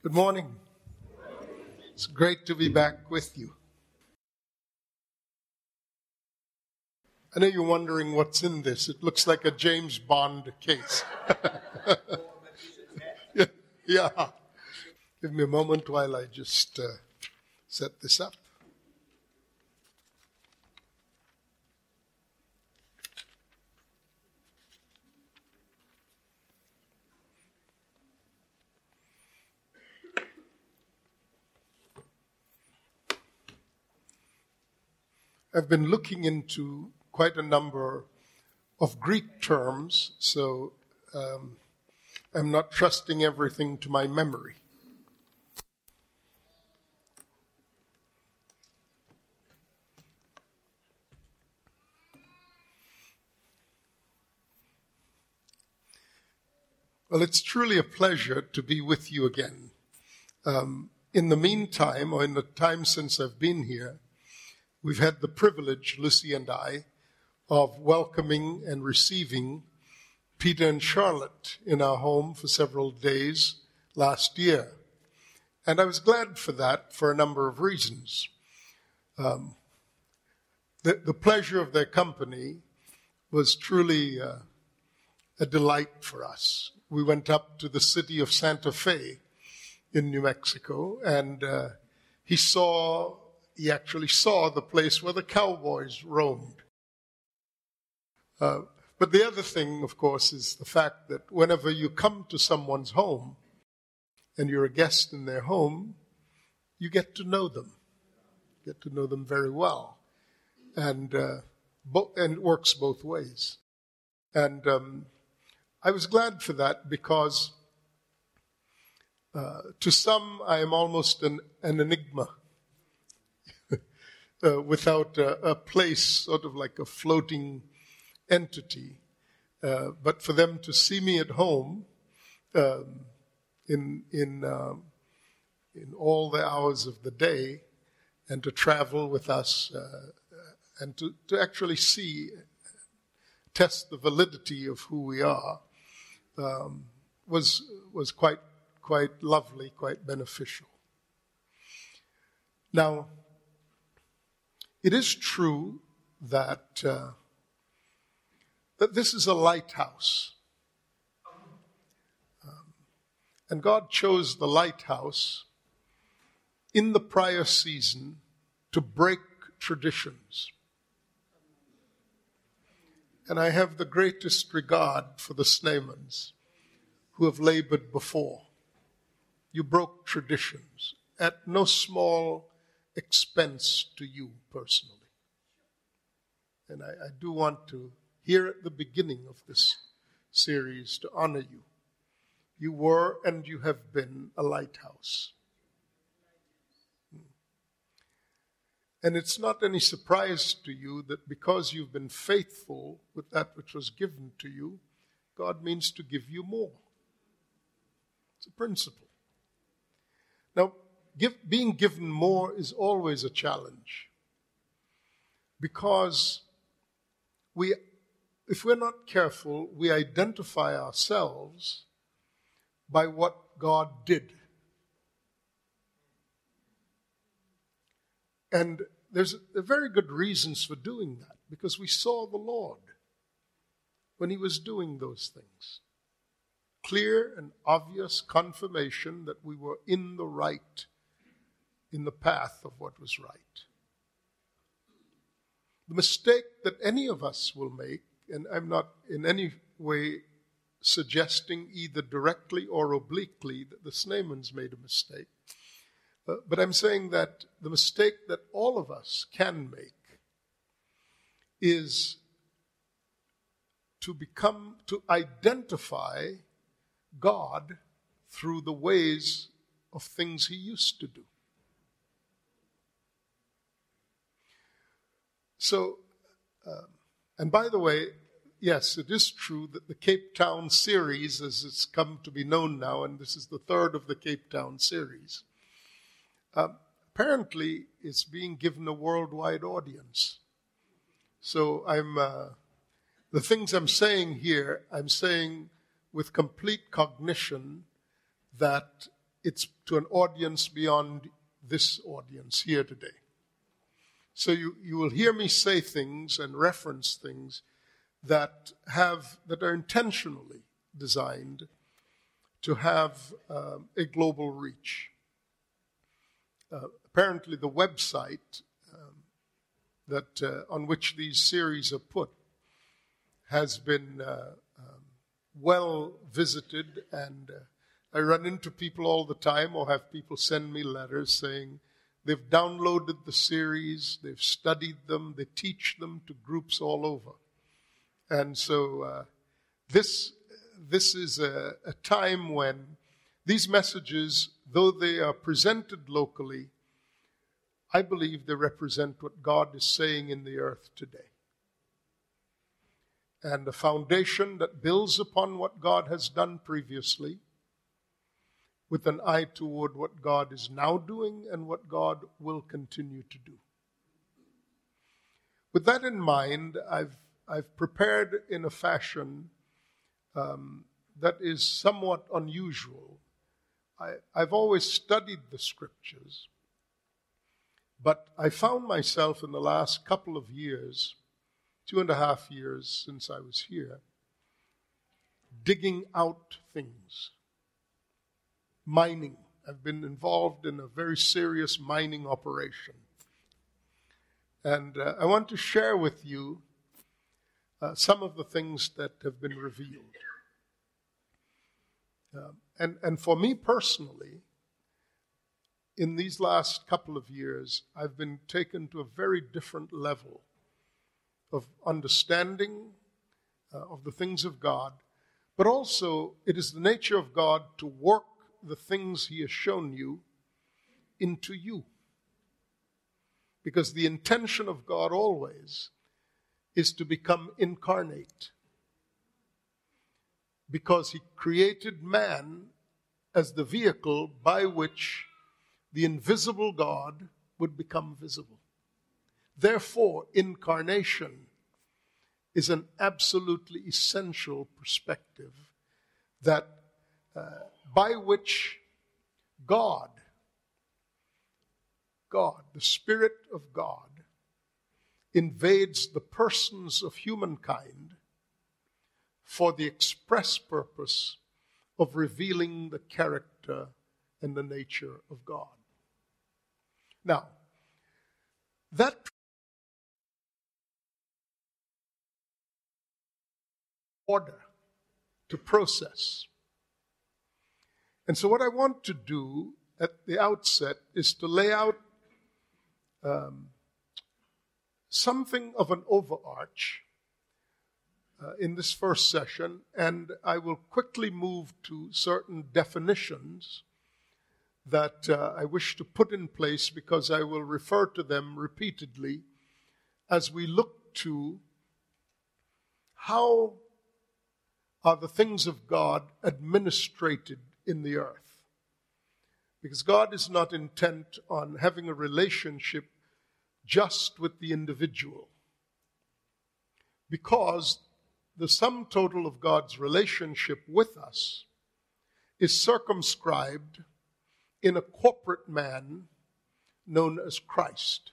Good morning. It's great to be back with you. I know you're wondering what's in this. It looks like a James Bond case. yeah. Give me a moment while I just uh, set this up. I've been looking into quite a number of Greek terms, so um, I'm not trusting everything to my memory. Well, it's truly a pleasure to be with you again. Um, in the meantime, or in the time since I've been here, we've had the privilege, Lucy and I, of welcoming and receiving Peter and Charlotte in our home for several days last year. And I was glad for that for a number of reasons. Um, the, the, pleasure of their company was truly uh, a delight for us. We went up to the city of Santa Fe in New Mexico, and uh, he saw he actually saw the place where the cowboys roamed. Uh, but the other thing, of course, is the fact that whenever you come to someone's home and you're a guest in their home, you get to know them. You get to know them very well. And, uh, bo- and it works both ways. And um, I was glad for that because uh, to some I am almost an, an enigma uh, without a, a, place, sort of like a floating entity. Uh, but for them to see me at home um, in in um, in all the hours of the day, and to travel with us, uh, and to, to actually see, test the validity of who we are, um, was was quite quite lovely, quite beneficial. Now, it is true that, uh, that this is a lighthouse. Um, and God chose the lighthouse in the prior season to break traditions. And I have the greatest regard for the Sneemans who have labored before. You broke traditions at no small expense to you personally. And I, I do want to, here at the beginning of this series, to honor you. You were and you have been a lighthouse. Hmm. And it's not any surprise to you that because you've been faithful with that which was given to you, God means to give you more. It's a principle. Now, give, being given more is always a challenge because we, if we're not careful, we identify ourselves by what God did. And there's very good reasons for doing that because we saw the Lord when he was doing those things. Clear and obvious confirmation that we were in the right in the path of what was right. The mistake that any of us will make, and I'm not in any way suggesting either directly or obliquely that the Sneemans made a mistake, uh, but I'm saying that the mistake that all of us can make is to become, to identify God through the ways of things he used to do. So, um, and by the way, yes, it is true that the Cape Cod series, as it's come to be known now, and this is the third of the Cape Cod series, uh, apparently it's being given a worldwide audience. So I'm, uh, the things I'm saying here, I'm saying with complete cognition that it's to an audience beyond this audience here today. So you, you will hear me say things and reference things that have that are intentionally designed to have um, a global reach. Uh, apparently, the website um, that uh, on which these series are put has been uh, um, well visited, and uh, I run into people all the time, or have people send me letters saying they've downloaded the series, they've studied them, they teach them to groups all over, and so uh, this this is a, a time when these messages, though they are presented locally, I believe they represent what God is saying in the earth today. And a foundation that builds upon what God has done previously, with an eye toward what God is now doing and what God will continue to do. With that in mind, I've, I've prepared in a fashion um, that is somewhat unusual. I, I've always studied the scriptures, but I found myself in the last couple of years, two and a half years since I was here, digging out things, mining. I've been involved in a very serious mining operation. And uh, I want to share with you uh, some of the things that have been revealed. Um, and, and for me personally, in these last couple of years, I've been taken to a very different level of understanding uh, of the things of God, but also it is the nature of God to work the things He has shown you into you. Because the intention of God always is to become incarnate because he created man as the vehicle by which the invisible God would become visible. Therefore, incarnation is an absolutely essential perspective that by which God, God, the Spirit of God, invades the persons of humankind for the express purpose of revealing the character and the nature of God. Now, that order to process. And so, what I want to do at the outset is to lay out um, something of an overarch uh, in this first session, and I will quickly move to certain definitions that uh, I wish to put in place because I will refer to them repeatedly as we look to how are the things of God administrated in the earth. Because God is not intent on having a relationship just with the individual. Because the sum total of God's relationship with us is circumscribed in a corporate man known as Christ,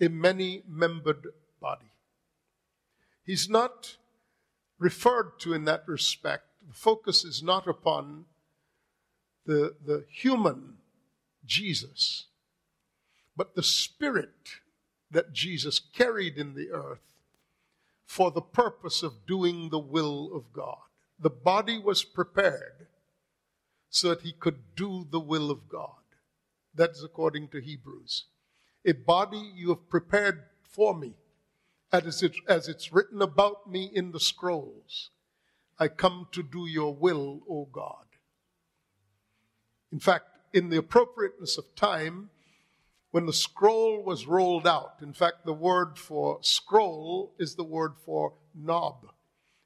a many membered body. He's not referred to in that respect. The focus is not upon the, the human Jesus, but the spirit that Jesus carried in the earth for the purpose of doing the will of God. The body was prepared so that he could do the will of God. That is according to Hebrews. A body you have prepared for me, as, it, as it's written about me in the scrolls. I come to do your will, O God. In fact, in the appropriateness of time, when the scroll was rolled out. In fact, the word for scroll is the word for knob.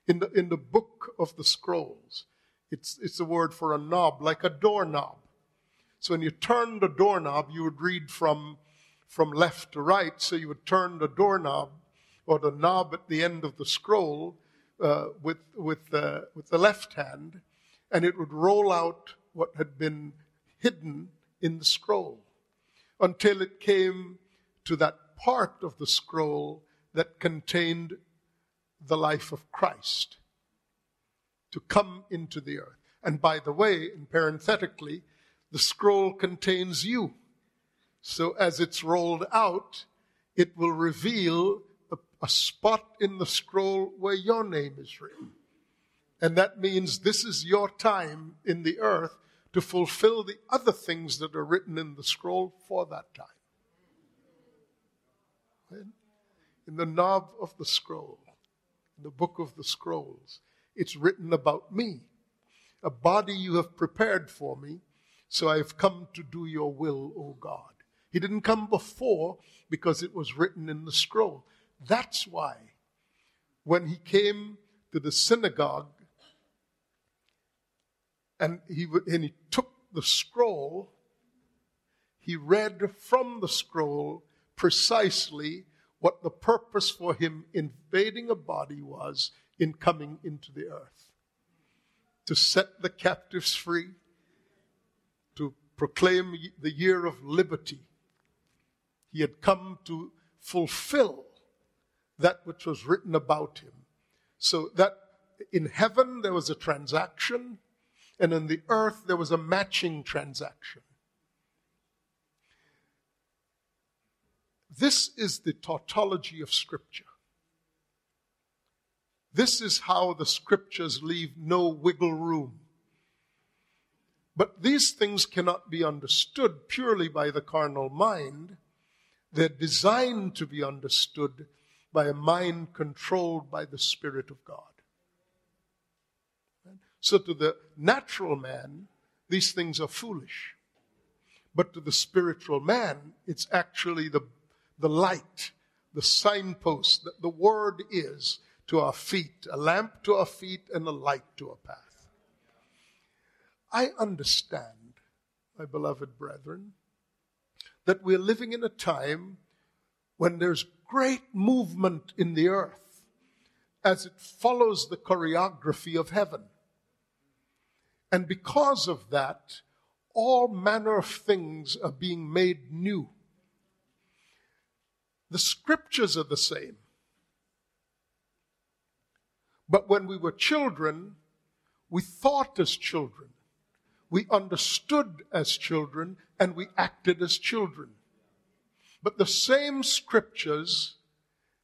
In the, in the book of the scrolls, it's, it's the word for a knob, like a doorknob. So when you turn the doorknob, you would read from, from left to right. So you would turn the doorknob or the knob at the end of the scroll uh, with, with, uh, with the left hand, and it would roll out what had been hidden in the scroll until it came to that part of the scroll that contained the life of Christ to come into the earth. And by the way, and parenthetically, the scroll contains you. So as it's rolled out, it will reveal a, spot in the scroll where your name is written. And that means this is your time in the earth to fulfill the other things that are written in the scroll for that time. In the knob of the scroll, in the book of the scrolls, it's written about me. A body you have prepared for me, so I have come to do your will, O God. He didn't come before because it was written in the scroll. That's why when he came to the synagogue and he, and he took the scroll, he read from the scroll precisely what the purpose for him invading a body was in coming into the earth to set the captives free, to proclaim the year of liberty. He had come to fulfill that which was written about him. So that in heaven there was a transaction, and on the earth there was a matching transaction. This is the tautology of Scripture. This is how the Scriptures leave no wiggle room. But these things cannot be understood purely by the carnal mind. They're designed to be understood by a mind controlled by the Spirit of God. So to the natural man, these things are foolish. But to the spiritual man, it's actually the, the light, the signpost that the word is to our feet, a lamp to our feet and a light to our path. I understand, my beloved brethren, that we're living in a time when there's great movement in the earth as it follows the choreography of heaven. And because of that, all manner of things are being made new. The scriptures are the same. But when we were children, we thought as children, we understood as children, and we acted as children. But the same scriptures,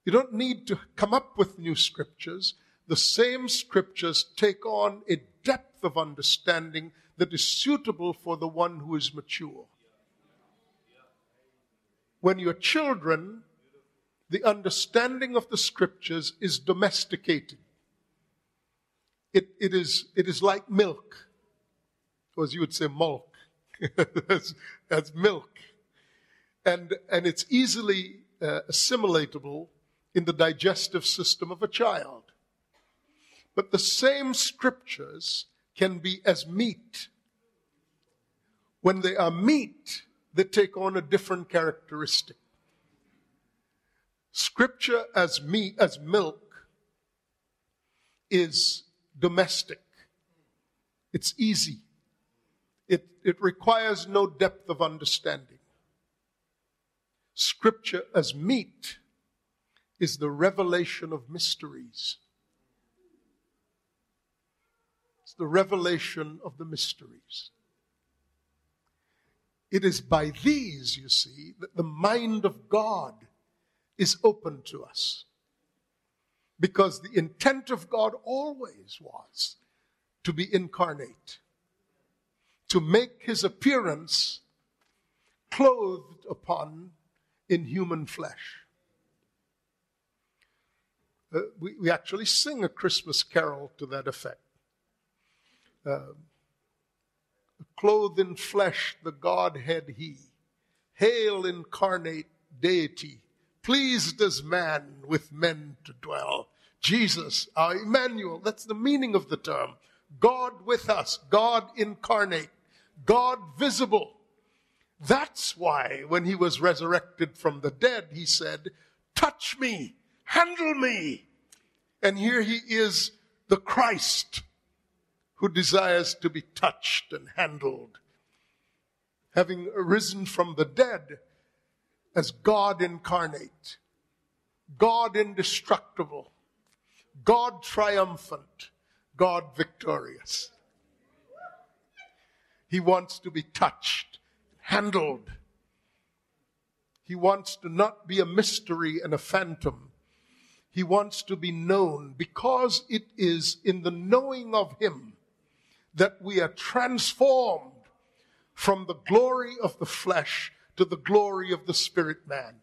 you don't need to come up with new scriptures. The same scriptures take on a depth of understanding that is suitable for the one who is mature. When you're children, the understanding of the scriptures is domesticated. It, it, is, it is like milk, or as you would say, milk. that's, that's, milk. And, and it's easily uh, assimilatable in the digestive system of a child. But the same scriptures can be as meat. When they are meat, they take on a different characteristic. Scripture as meat, as milk, is domestic. It's easy. It, it requires no depth of understanding. Scripture as meat is the revelation of mysteries. It's the revelation of the mysteries. It is by these, you see, that the mind of God is open to us. Because the intent of God always was to be incarnate, to make his appearance clothed upon in human flesh. Uh, we, we actually sing a Christmas carol to that effect uh, clothed in flesh, the Godhead He. Hail incarnate deity, pleased as man with men to dwell. Jesus, our Emmanuel, that's the meaning of the term. God with us, God incarnate, God visible. That's why when he was resurrected from the dead, he said, touch me, handle me. And here he is, the Christ, who desires to be touched and handled, having arisen from the dead as God incarnate, God indestructible, God triumphant, God victorious. He wants to be touched, handled. He wants to not be a mystery and a phantom. He wants to be known because it is in the knowing of Him that we are transformed from the glory of the flesh to the glory of the spirit man.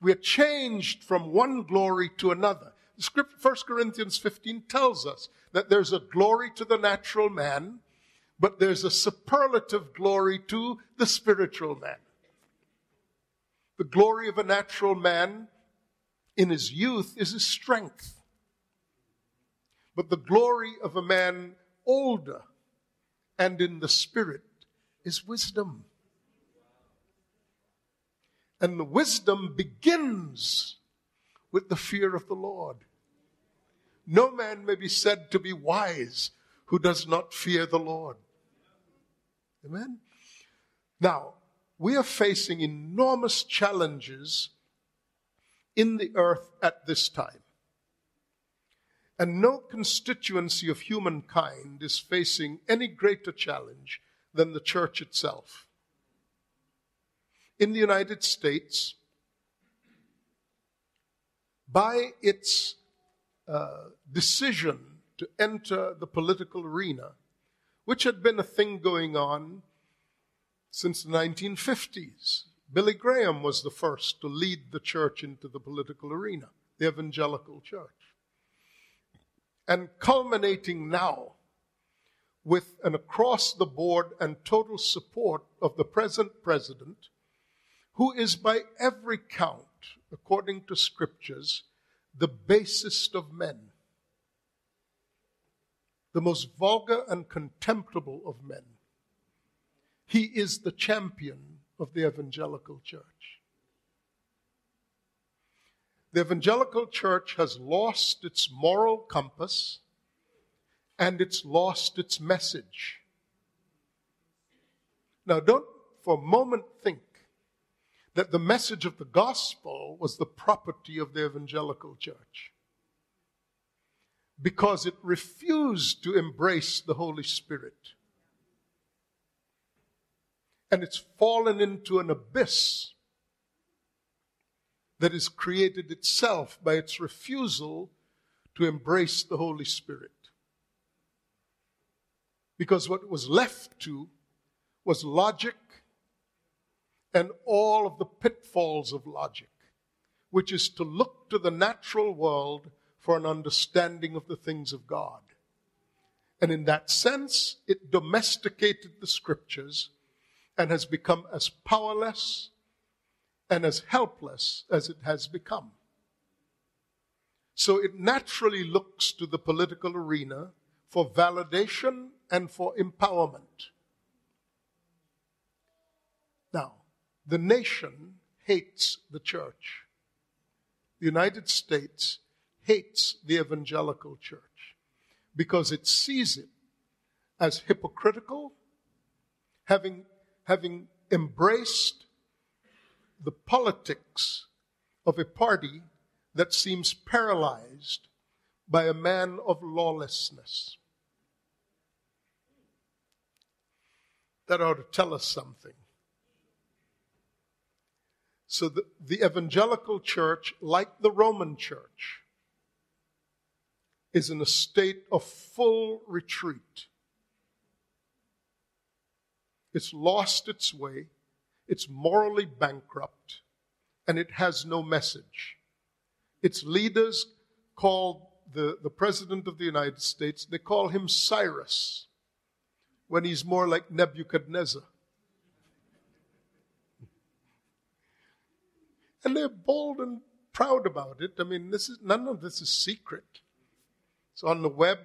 We are changed from one glory to another. Script, 1 Corinthians 15 tells us that there's a glory to the natural man, but there's a superlative glory to the spiritual man. The glory of a natural man in his youth is his strength. But the glory of a man older and in the spirit is wisdom. And the wisdom begins with the fear of the Lord. No man may be said to be wise who does not fear the Lord. Amen? Now, we are facing enormous challenges in the earth at this time. And no constituency of humankind is facing any greater challenge than the church itself. In the United States, by its uh, decision to enter the political arena, which had been a thing going on since the 1950s. Billy Graham was the first to lead the church into the political arena, the evangelical church and culminating now with an across the board and total support of the present president, who is by every count, according to scriptures, the basest of men, the most vulgar and contemptible of men. He is the champion of the evangelical church. The evangelical church has lost its moral compass and it's lost its message. Now, don't for a moment think that the message of the gospel was the property of the evangelical church because it refused to embrace the Holy Spirit. And it's fallen into an abyss that is created itself by its refusal to embrace the Holy Spirit. Because what was left to was logic and all of the pitfalls of logic, which is to look to the natural world for an understanding of the things of God. And in that sense, it domesticated the scriptures and has become as powerless and as helpless as it has become. So it naturally looks to the political arena for validation and for empowerment. Now, the nation hates the church. The United States hates the evangelical church because it sees it as hypocritical, having, having embraced the politics of a party that seems paralyzed by a man of lawlessness. That ought to tell us something. So the, the evangelical church, like the Roman church, is in a state of full retreat. It's lost its way. It's morally bankrupt and it has no message. Its leaders call the, the President of the United States, they call him Cyrus when he's more like Nebuchadnezzar. And they're bold and proud about it. I mean, this is, none of this is secret. It's on the web.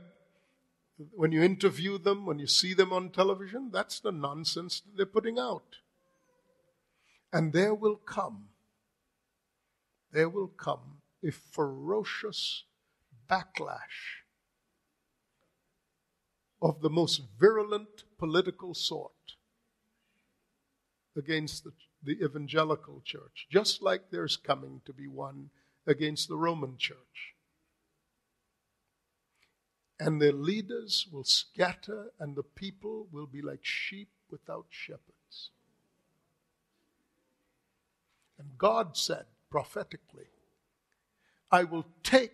When you interview them, when you see them on television, that's the nonsense that they're putting out. And there will come, there will come a ferocious backlash of the most virulent political sort against the, the evangelical church, just like there's coming to be one against the Roman church. And their leaders will scatter, and the people will be like sheep without shepherds. And God said prophetically, I will take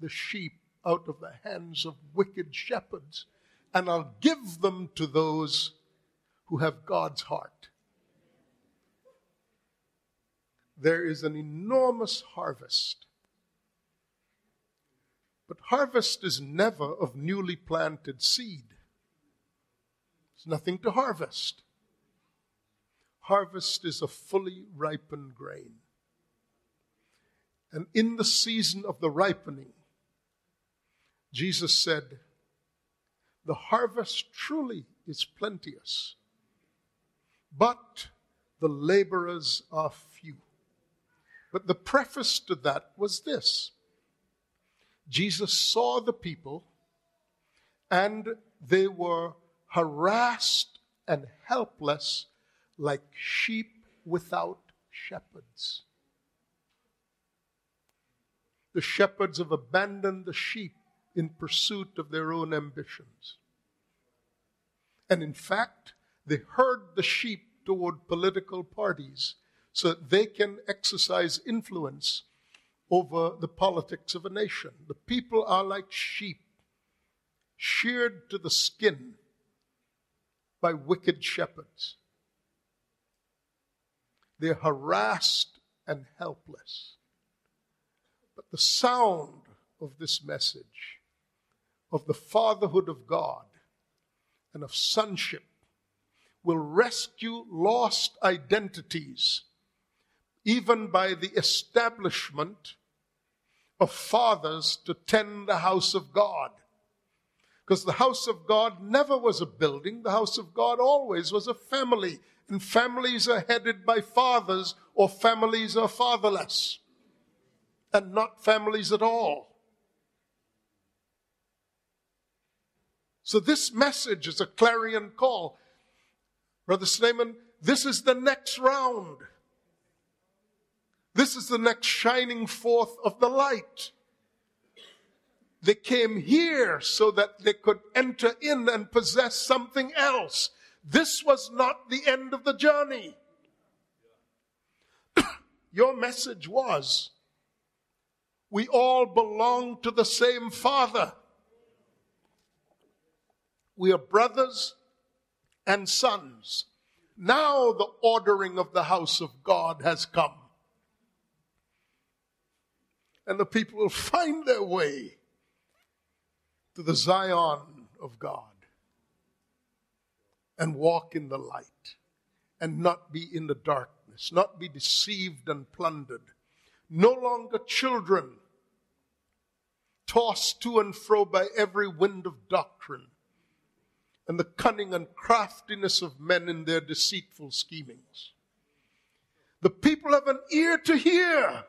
the sheep out of the hands of wicked shepherds, and I'll give them to those who have God's heart. There is an enormous harvest. But harvest is never of newly planted seed. There's nothing to harvest. Harvest is a fully ripened grain. And in the season of the ripening, Jesus said, The harvest truly is plenteous, but the laborers are few. But the preface to that was this Jesus saw the people, and they were harassed and helpless like sheep without shepherds. The shepherds have abandoned the sheep in pursuit of their own ambitions. And in fact, they herd the sheep toward political parties so that they can exercise influence over the politics of a nation. The people are like sheep, sheared to the skin by wicked shepherds. They're harassed and helpless. But the sound of this message of the fatherhood of God and of sonship will rescue lost identities, even by the establishment of fathers to tend the house of God. Because the house of God never was a building, the house of God always was a family. And families are headed by fathers, or families are fatherless, and not families at all. So this message is a clarion call. Brother Slayman, this is the next round. This is the next shining forth of the light. They came here so that they could enter in and possess something else. This was not the end of the journey. Your message was we all belong to the same Father. We are brothers and sons. Now the ordering of the house of God has come. And the people will find their way to the Zion of God and walk in the light and not be in the darkness, not be deceived and plundered. No longer children tossed to and fro by every wind of doctrine and the cunning and craftiness of men in their deceitful schemings. The people have an ear to hear.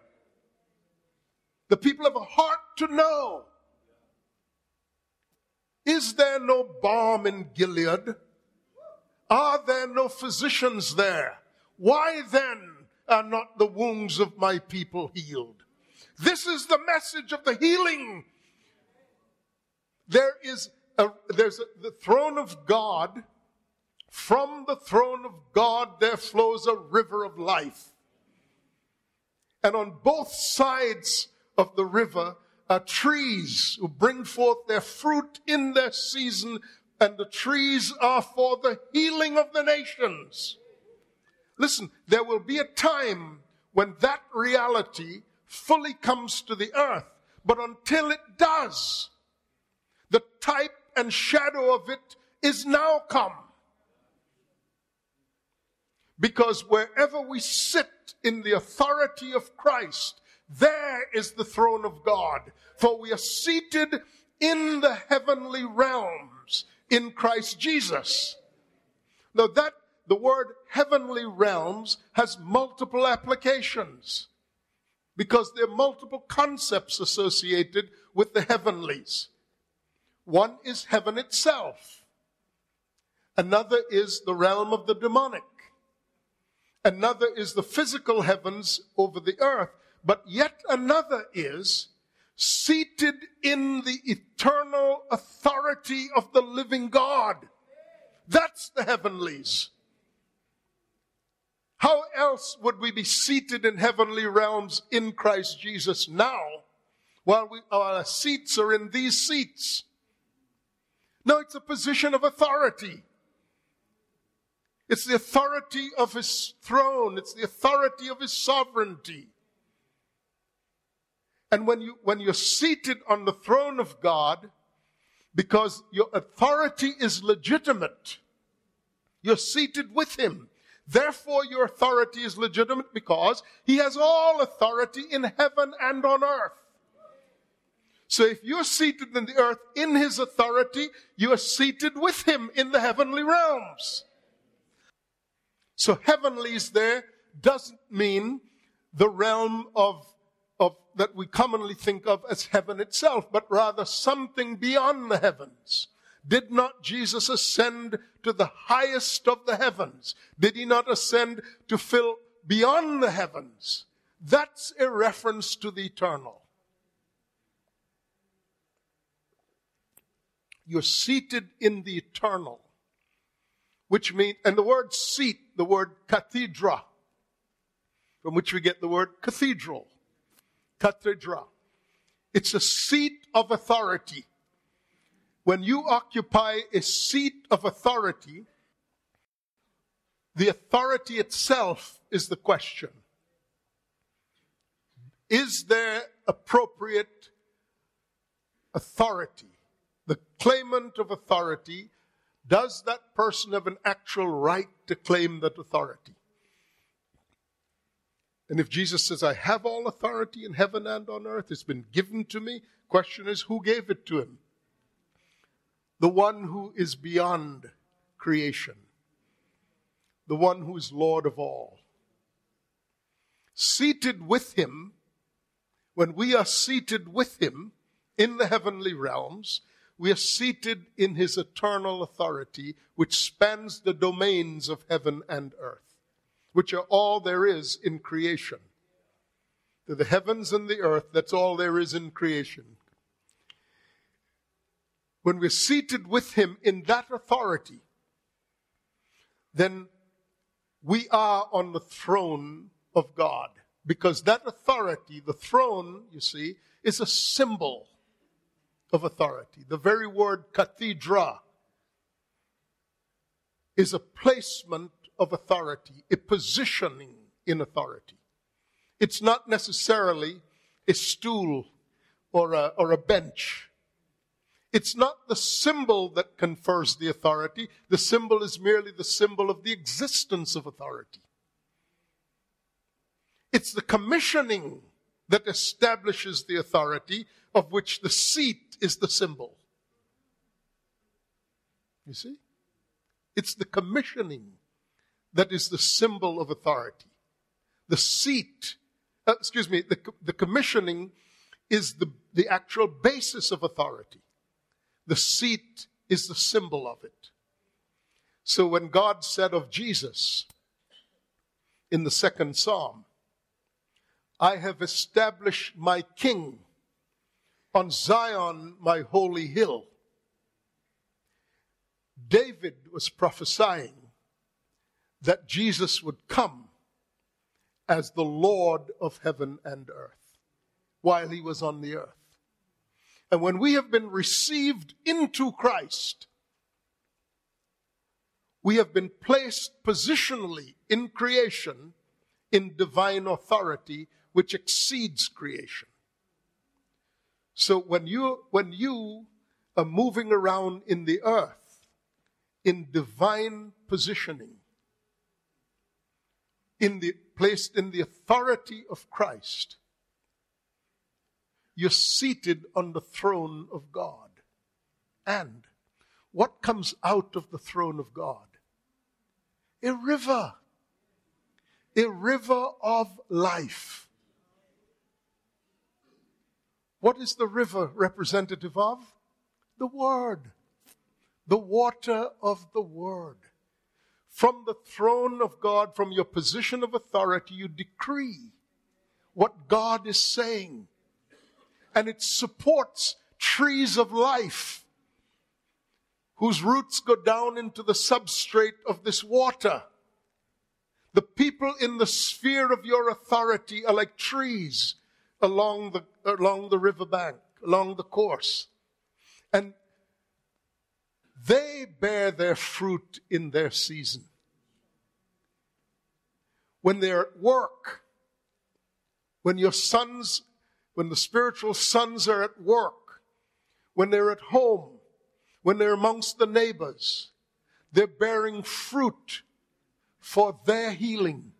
The people have a heart to know. Is there no balm in Gilead? Are there no physicians there? Why then are not the wounds of my people healed? This is the message of the healing. There is a, there's a, the throne of God. From the throne of God, there flows a river of life. And on both sides of the river are trees who bring forth their fruit in their season, and the trees are for the healing of the nations. Listen, there will be a time when that reality fully comes to the earth. But until it does, the type and shadow of it is now come. Because wherever we sit in the authority of Christ, there is the throne of God. For we are seated in the heavenly realms in Christ Jesus. Now that the word heavenly realms has multiple applications because there are multiple concepts associated with the heavenlies. One is heaven itself. Another is the realm of the demonic. Another is the physical heavens over the earth. But yet another is seated in the eternal authority of the living God. That's the heavenlies. How else would we be seated in heavenly realms in Christ Jesus now while we, our seats are in these seats? No, it's a position of authority. It's the authority of his throne. It's the authority of his sovereignty. And when you, when you're seated on the throne of God, because your authority is legitimate, you're seated with him. Therefore, your authority is legitimate because he has all authority in heaven and on earth. So if you're seated in the earth in his authority, you are seated with him in the heavenly realms. So heavenlies there doesn't mean the realm of, of that we commonly think of as heaven itself, but rather something beyond the heavens. Did not Jesus ascend to the highest of the heavens? Did he not ascend to fill beyond the heavens? That's a reference to the eternal. You're seated in the eternal, which means, and the word seat, the word cathedra, from which we get the word cathedral, cathedra. It's a seat of authority. When you occupy a seat of authority, the authority itself is the question. Is there appropriate authority? The claimant of authority, does that person have an actual right to claim that authority? And if Jesus says, I have all authority in heaven and on earth, it's been given to me, question is, who gave it to him? the one who is beyond creation, the one who is Lord of all. Seated with him, when we are seated with him in the heavenly realms, we are seated in his eternal authority, which spans the domains of heaven and earth, which are all there is in creation. To the heavens and the earth, that's all there is in creation when we're seated with Him in that authority, then we are on the throne of God. Because that authority, the throne, you see, is a symbol of authority. The very word cathedra is a placement of authority, a positioning in authority. It's not necessarily a stool or a, or a bench. It's not the symbol that confers the authority. The symbol is merely the symbol of the existence of authority. It's the commissioning that establishes the authority of which the seat is the symbol. You see? It's the commissioning that is the symbol of authority. The seat, uh, excuse me, the, the commissioning is the, the actual basis of authority. The seat is the symbol of it. So when God said of Jesus in the second psalm, I have established my king on Zion, my holy hill. David was prophesying that Jesus would come as the Lord of heaven and earth while he was on the earth. And when we have been received into Christ, we have been placed positionally in creation in divine authority which exceeds creation. So when you, when you are moving around in the earth in divine positioning, in the, placed in the authority of Christ, you're seated on the throne of God. And what comes out of the throne of God? A river. A river of life. What is the river representative of? the Word, the water of the Word. From the throne of God, from your position of authority, you decree what God is saying. And it supports trees of life whose roots go down into the substrate of this water. The people in the sphere of your authority are like trees along the, along the riverbank, along the course. And they bear their fruit in their season. When they're at work, when your sons, when the spiritual sons are at work, when they're at home, when they're amongst the neighbors, they're bearing fruit for their healing,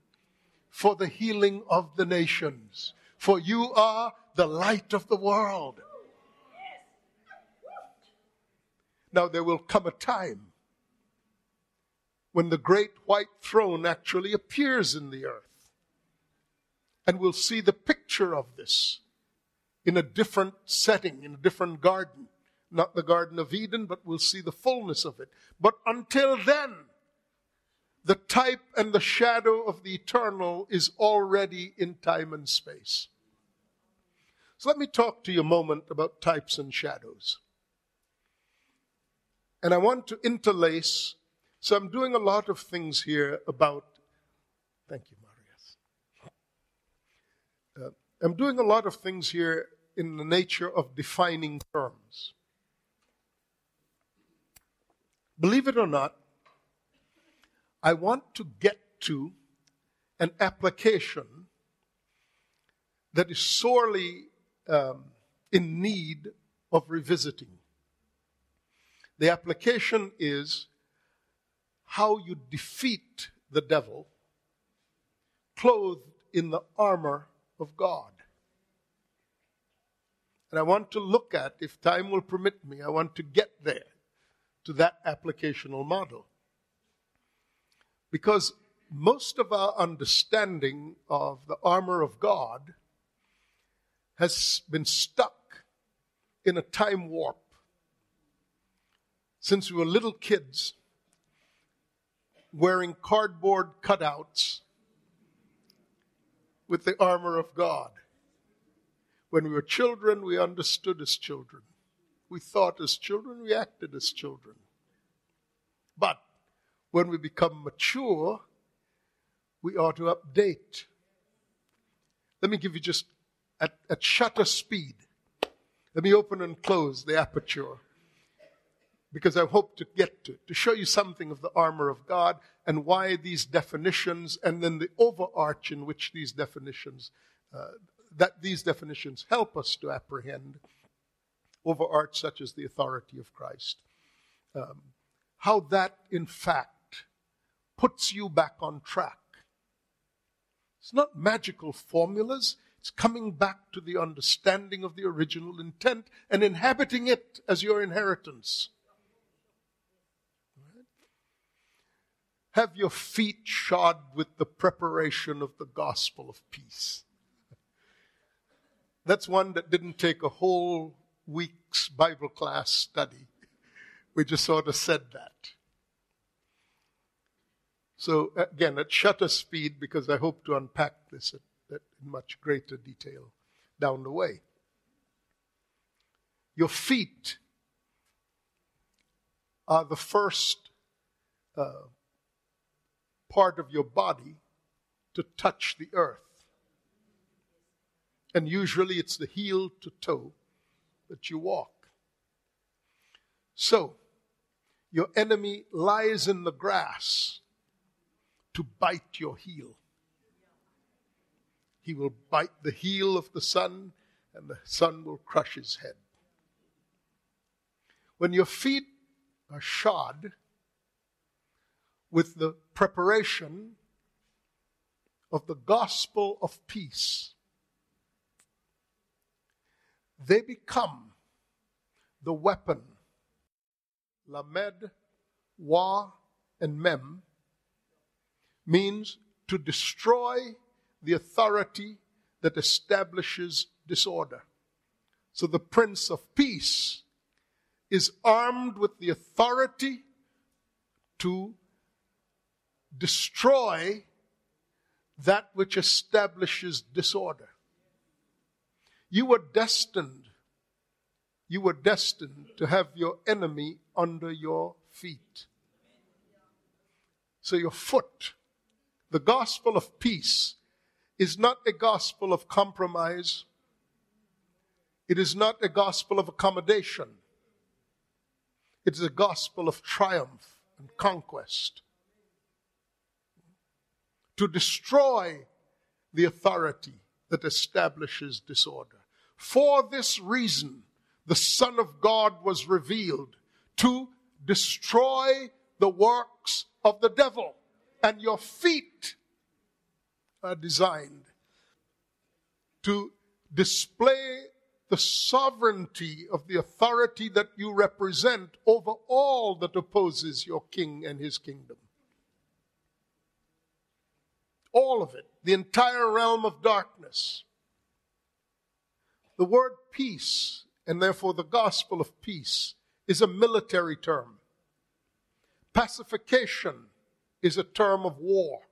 for the healing of the nations. For you are the light of the world. Now, there will come a time when the great white throne actually appears in the earth. And we'll see the picture of this in a different setting, in a different garden not the Garden of Eden, but we'll see the fullness of it. But until then, the type and the shadow of the eternal is already in time and space. So let me talk to you a moment about types and shadows. And I want to interlace, so I'm doing a lot of things here about, thank you, Marius. Uh, I'm doing a lot of things here in the nature of defining terms. Believe it or not, I want to get to an application that is sorely um, in need of revisiting. The application is how you defeat the devil clothed in the armor of God. And I want to look at, if time will permit me, I want to get there to that applicational model. Because most of our understanding of the armor of God has been stuck in a time warp. Since we were little kids, wearing cardboard cutouts with the armor of God. When we were children, we understood as children. We thought as children, we acted as children. But when we become mature, we ought to update. Let me give you just at, at shutter speed. Let me open and close the aperture because I hope to get to, to show you something of the armor of God and why these definitions and then the overarch in which these definitions, uh, that these definitions help us to apprehend overarch such as the authority of Christ. Um, how that, in fact, puts you back on track. It's not magical formulas. It's coming back to the understanding of the original intent and inhabiting it as your inheritance. Have your feet shod with the preparation of the gospel of peace. That's one that didn't take a whole week's Bible class study. We just sort of said that. So again, at shutter speed, because I hope to unpack this in much greater detail down the way. Your feet are the first uh, part of your body to touch the earth. And usually it's the heel to toe that you walk. So, your enemy lies in the grass to bite your heel. He will bite the heel of the son, and the son will crush his head. When your feet are shod with the preparation of the gospel of peace, they become the weapon. Lamed, Wa, and Mem means to destroy the authority that establishes disorder. So the Prince of Peace is armed with the authority to destroy that which establishes disorder. You were destined, you were destined to have your enemy under your feet. So your foot, the gospel of peace, is not a gospel of compromise. It is not a gospel of accommodation. It is a gospel of triumph and conquest. To destroy the authority that establishes disorder. For this reason, the Son of God was revealed to destroy the works of the devil. And your feet are designed to display the sovereignty of the authority that you represent over all that opposes your king and his kingdom. All of it, the entire realm of darkness. The word peace, and therefore the gospel of peace, is a military term. Pacification is a term of war.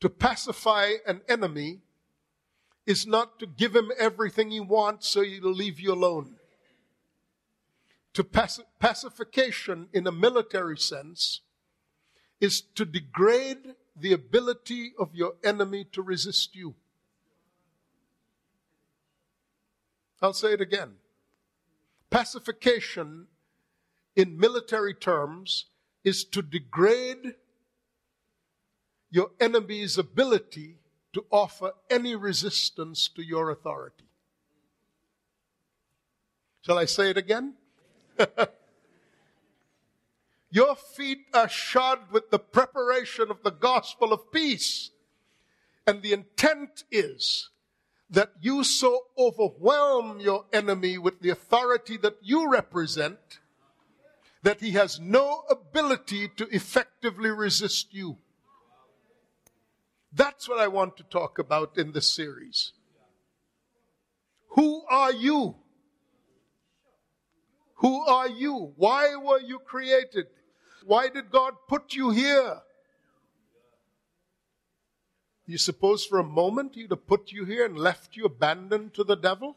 To pacify an enemy is not to give him everything he wants so he'll leave you alone. To paci- pacification in a military sense is to degrade the ability of your enemy to resist you. I'll say it again. Pacification in military terms is to degrade your enemy's ability to offer any resistance to your authority. Shall I say it again? your feet are shod with the preparation of the gospel of peace. And the intent is that you so overwhelm your enemy with the authority that you represent that he has no ability to effectively resist you. That's what I want to talk about in this series. Who are you? Who are you? Why were you created? Why did God put you here? You suppose for a moment he'd have put you here and left you abandoned to the devil?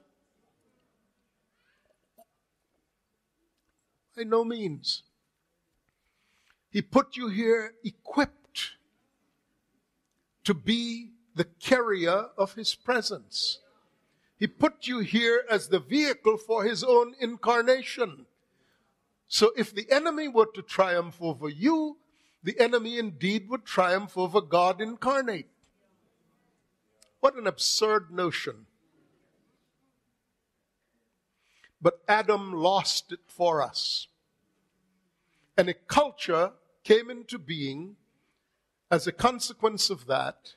By no means. He put you here equipped to be the carrier of his presence. He put you here as the vehicle for his own incarnation. So if the enemy were to triumph over you, the enemy indeed would triumph over God incarnate. What an absurd notion. But Adam lost it for us. And a culture came into being as a consequence of that,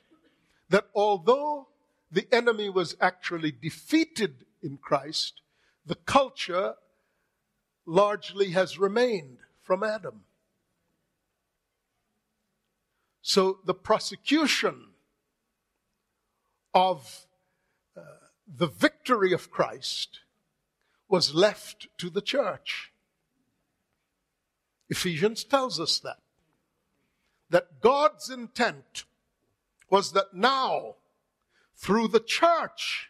that although the enemy was actually defeated in Christ, the culture largely has remained from Adam. So the prosecution of uh, the victory of Christ was left to the church. Ephesians tells us that that God's intent was that now, through the church,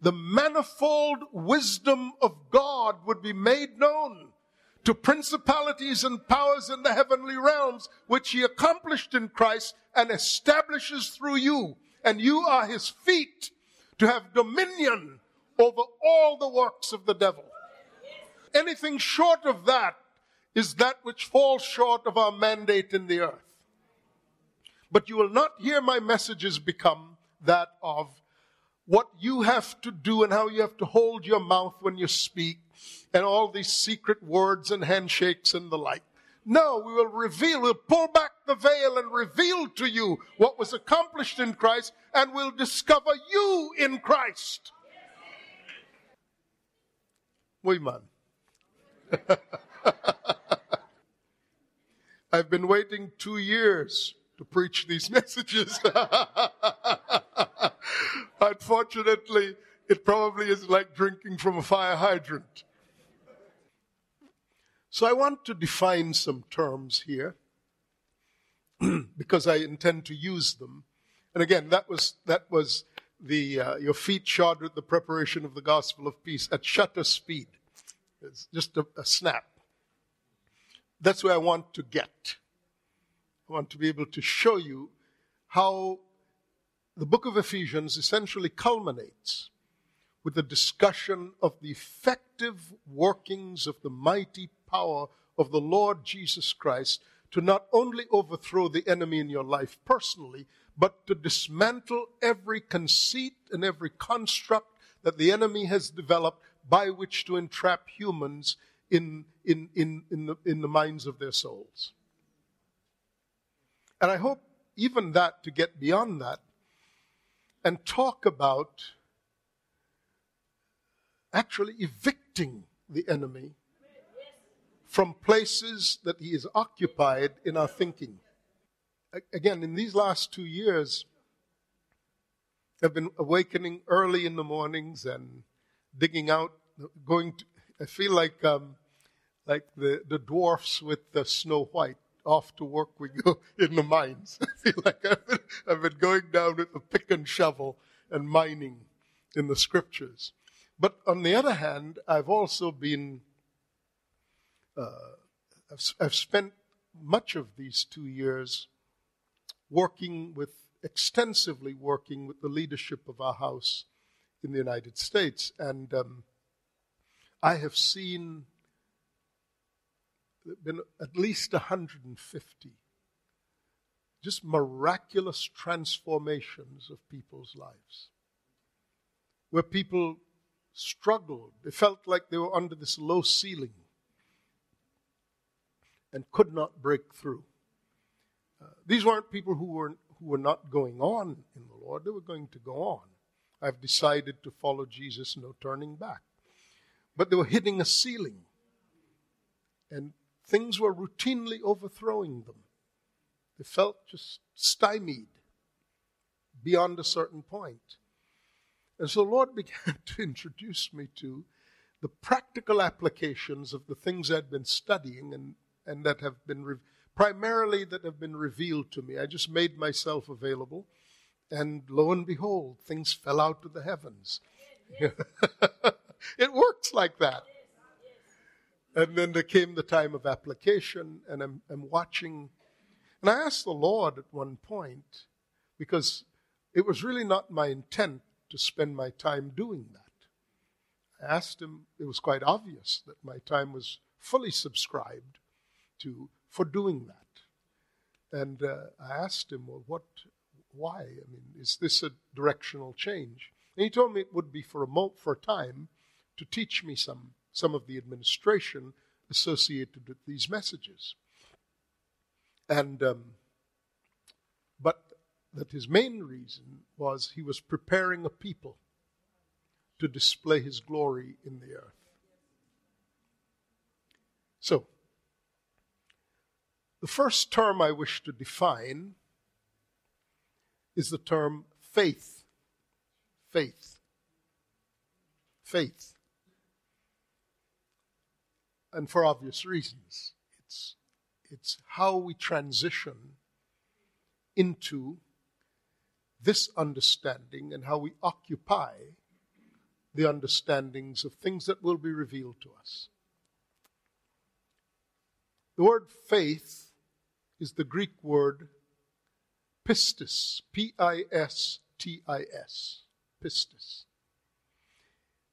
the manifold wisdom of God would be made known to principalities and powers in the heavenly realms, which he accomplished in Christ and establishes through you. And you are his feet to have dominion over all the works of the devil. Anything short of that is that which falls short of our mandate in the earth. But you will not hear my messages become that of what you have to do and how you have to hold your mouth when you speak and all these secret words and handshakes and the like. No, we will reveal, we'll pull back the veil and reveal to you what was accomplished in Christ and we'll discover you in Christ. Oui, man. I've been waiting two years to preach these messages. Unfortunately, it probably is like drinking from a fire hydrant. So I want to define some terms here because I intend to use them. And again, that was that was the uh, your feet shod with the preparation of the gospel of peace at shutter speed. It's just a, a snap. That's where I want to get. I want to be able to show you how the book of Ephesians essentially culminates with a discussion of the effective workings of the mighty power of the Lord Jesus Christ to not only overthrow the enemy in your life personally, but to dismantle every conceit and every construct that the enemy has developed by which to entrap humans in, in, in, in, the, in the minds of their souls. And I hope even that to get beyond that and talk about actually evicting the enemy from places that he is occupied in our thinking. Again, in these last two years, I've been awakening early in the mornings and digging out, going to, I feel like, um, like the, the dwarfs with the Snow White. Off to work we go in the mines. I feel like I've been, I've been going down with a pick and shovel and mining in the scriptures. But on the other hand, I've also been uh, I've, I've spent much of these two years working with, extensively working with the leadership of our house in the United States. And um, I have seen been at least 150 just miraculous transformations of people's lives where people struggled. They felt like they were under this low ceiling and could not break through. Uh, these weren't people who were, who were not going on in the Lord, they were going to go on. I've decided to follow Jesus, no turning back. But they were hitting a ceiling, and things were routinely overthrowing them. They felt just stymied beyond a certain point. And so the Lord began to introduce me to the practical applications of the things I'd been studying and and that have been re- primarily that have been revealed to me. I just made myself available, and lo and behold, things fell out of the heavens. it works like that. And then there came the time of application, and I'm, I'm watching. And I asked the Lord at one point, because it was really not my intent to spend my time doing that. I asked him, it was quite obvious that my time was fully subscribed to for doing that. And uh, I asked him, well, what, why? I mean, is this a directional change? And he told me it would be for a mo- for a time to teach me some some of the administration associated with these messages. And um, but that his main reason was he was preparing a people to display his glory in the earth. So the first term I wish to define is the term faith. Faith. Faith. And for obvious reasons. It's, it's how we transition into this understanding and how we occupy the understandings of things that will be revealed to us. The word faith is the Greek word pistis, P I S T I S, pistis.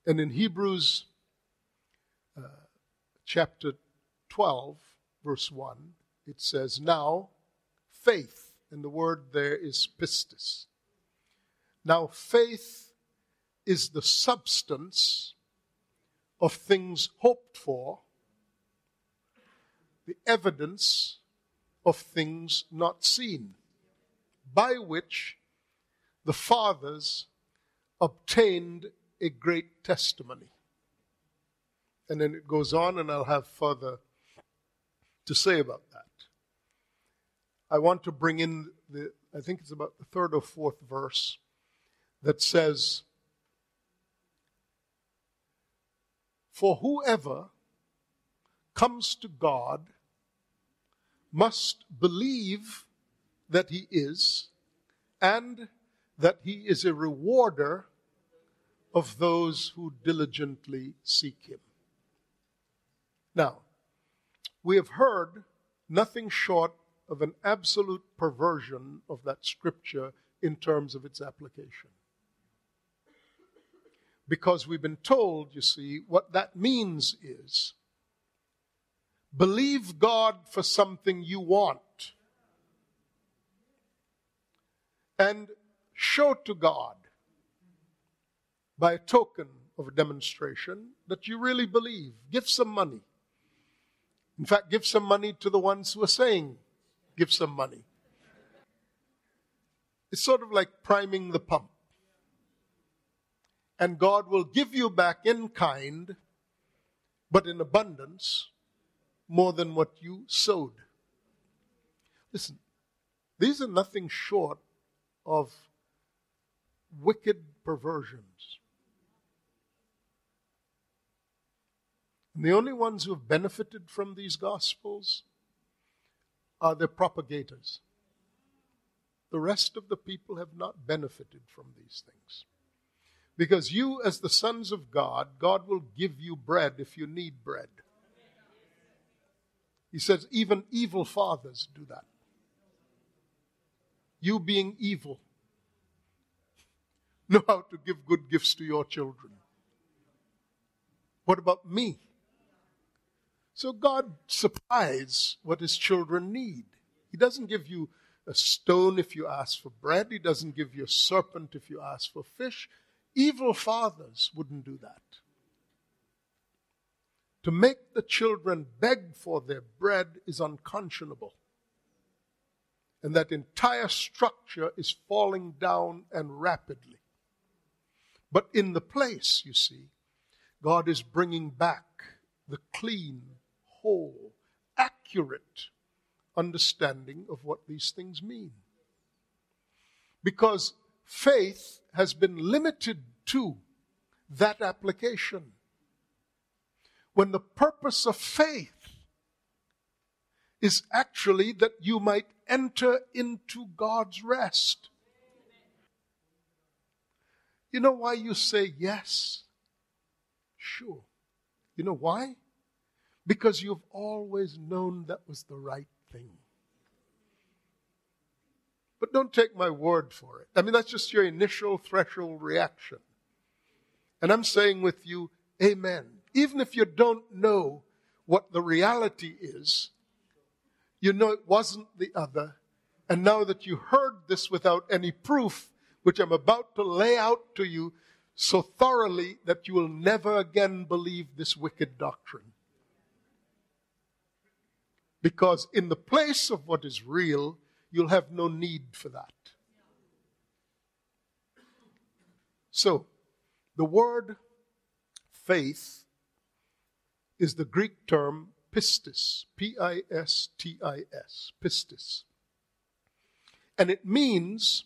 And in Hebrews chapter 12, verse 1, it says, Now faith, and the word there is pistis. Now faith is the substance of things hoped for, the evidence of things not seen, by which the fathers obtained a great testimony. And then it goes on, and I'll have further to say about that. I want to bring in the, I think it's about the third or fourth verse that says, For whoever comes to God must believe that he is and that he is a rewarder of those who diligently seek him. Now, we have heard nothing short of an absolute perversion of that scripture in terms of its application. Because we've been told, you see, what that means is believe God for something you want and show to God by a token of a demonstration that you really believe. Give some money. In fact, give some money to the ones who are saying, give some money. It's sort of like priming the pump. And God will give you back in kind, but in abundance, more than what you sowed. Listen, these are nothing short of wicked perversions. And the only ones who have benefited from these gospels are their propagators. The rest of the people have not benefited from these things. Because you, as the sons of God, God will give you bread if you need bread. He says, even evil fathers do that. You, being evil, know how to give good gifts to your children. What about me? So God supplies what his children need. He doesn't give you a stone if you ask for bread, he doesn't give you a serpent if you ask for fish. Evil fathers wouldn't do that. To make the children beg for their bread is unconscionable. And that entire structure is falling down and rapidly. But in the place, you see, God is bringing back the clean, whole, accurate understanding of what these things mean. Because faith has been limited to that application. When the purpose of faith is actually that you might enter into God's rest. You know why you say yes? Sure. You know why? Because you've always known that was the right thing. But don't take my word for it. I mean, that's just your initial threshold reaction. And I'm saying with you, Amen. Even if you don't know what the reality is, you know it wasn't the other. And now that you heard this without any proof, which I'm about to lay out to you so thoroughly that you will never again believe this wicked doctrine. Because in the place of what is real, you'll have no need for that. So, the word faith is the Greek term pistis, P I S T I S, pistis. And it means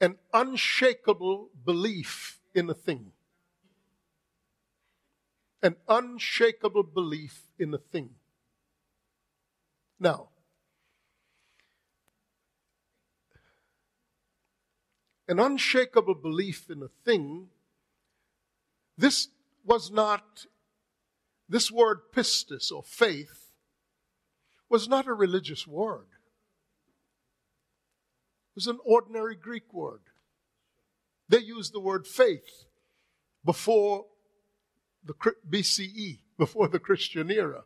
an unshakable belief in a thing. An unshakable belief in a thing. Now, an unshakable belief in a thing, this was not, this word pistis or faith was not a religious word. It was an ordinary Greek word. They used the word faith before the BCE, before the Christian era.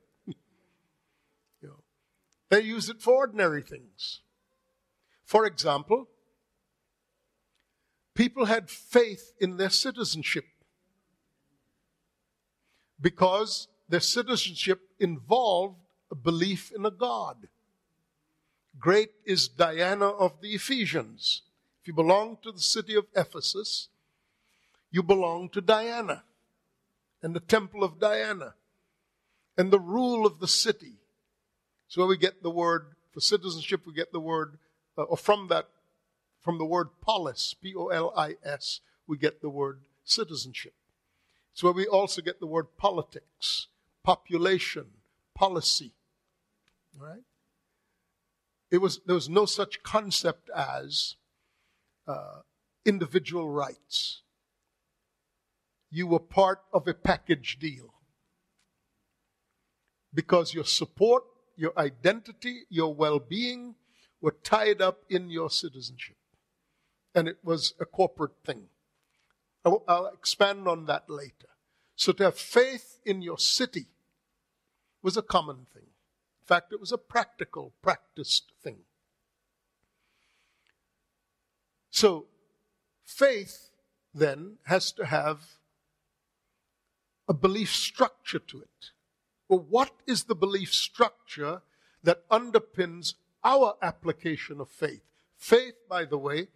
They use it for ordinary things. For example, people had faith in their citizenship because their citizenship involved a belief in a God. Great is Diana of the Ephesians. If you belong to the city of Ephesus, you belong to Diana and the temple of Diana and the rule of the city. So where we get the word for citizenship, we get the word, uh, or from that from the word polis, P O L I S, we get the word citizenship. It's where we also get the word politics, population, policy. Right? It was, there was no such concept as uh, individual rights. You were part of a package deal because your support, your identity, your well being were tied up in your citizenship. And it was a corporate thing. I'll, expand on that later. So to have faith in your city was a common thing. In fact, it was a practical, practiced thing. So, faith then has to have a belief structure to it. Well, what is the belief structure that underpins our application of faith? Faith, by the way,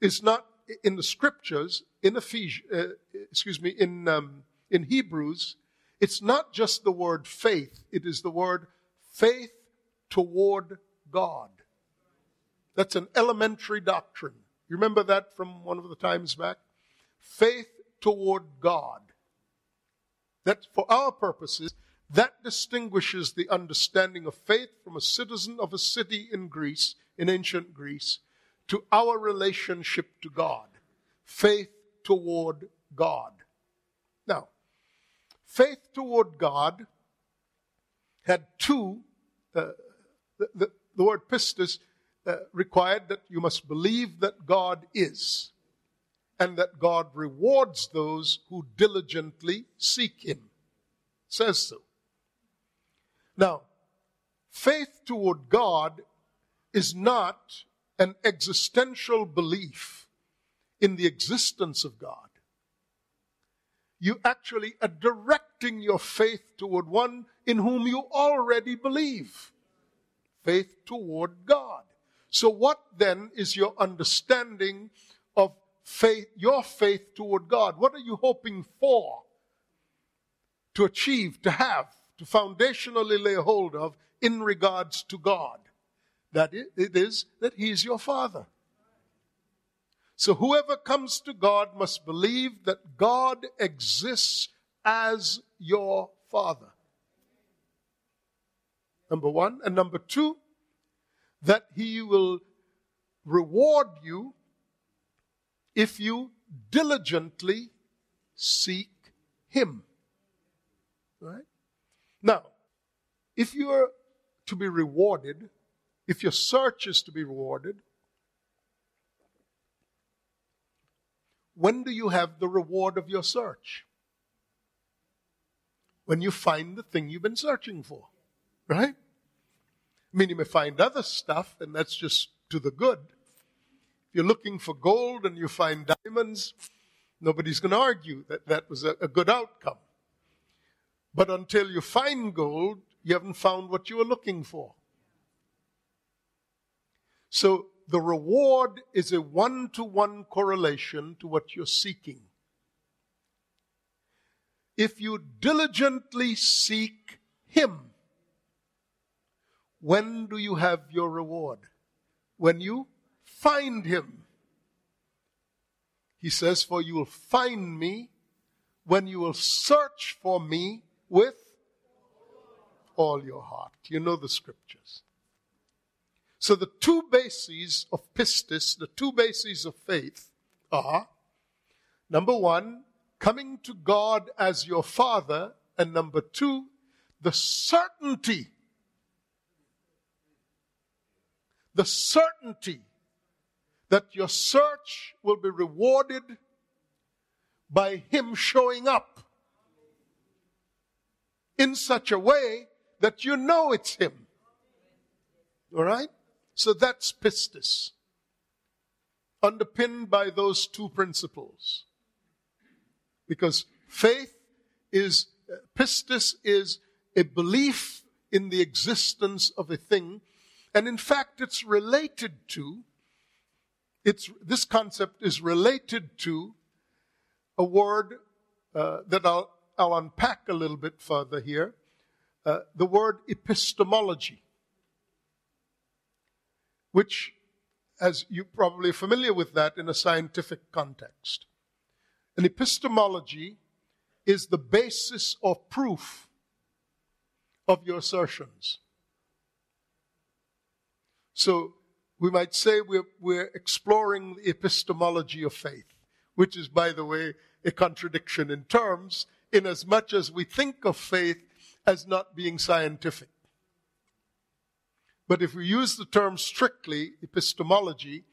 is not in the scriptures, in Ephesians, uh, excuse me, in, um, in Hebrews, it's not just the word faith, it is the word faith toward God. That's an elementary doctrine. You remember that from one of the times back? Faith toward God. That for our purposes, that distinguishes the understanding of faith from a citizen of a city in Greece, in ancient Greece, to our relationship to God. Faith toward God. Now, faith toward God had two, uh, the, the, the, word pistis uh, required that you must believe that God is and that God rewards those who diligently seek Him. It says so. Now, faith toward God is not an existential belief in the existence of God. You actually are directing your faith toward one in whom you already believe. Faith toward God. So, what then is your understanding of faith, your faith toward God? What are you hoping for to achieve, to have, to foundationally lay hold of in regards to God? That it is that He is your Father. So whoever comes to God must believe that God exists as your Father. Number one. And number two, that He will reward you if you diligently seek Him. Right? Now, if you are to be rewarded, if your search is to be rewarded, when do you have the reward of your search? When you find the thing you've been searching for, right? I mean, you may find other stuff, and that's just to the good. If you're looking for gold and you find diamonds, nobody's going to argue that that was a, a good outcome. But until you find gold, you haven't found what you were looking for. So the reward is a one to one correlation to what you're seeking. If you diligently seek Him, when do you have your reward? When you find Him. He says, For you will find me when you will search for me with all your heart. You know the scriptures. So the two bases of pistis, the two bases of faith are number one, coming to God as your Father, and number two, the certainty, the certainty that your search will be rewarded by Him showing up in such a way that you know it's Him. All right? So that's pistis, underpinned by those two principles. Because faith is, pistis is a belief in the existence of a thing, and in fact, it's related to, it's, this concept is related to a word uh, that I'll, I'll unpack a little bit further here uh, the word epistemology which, as you're probably familiar with that in a scientific context. An epistemology is the basis of proof of your assertions. So we might say we're, we're exploring the epistemology of faith, which is, by the way, a contradiction in terms, in as much as we think of faith as not being scientific. But if we use the term strictly, epistemology,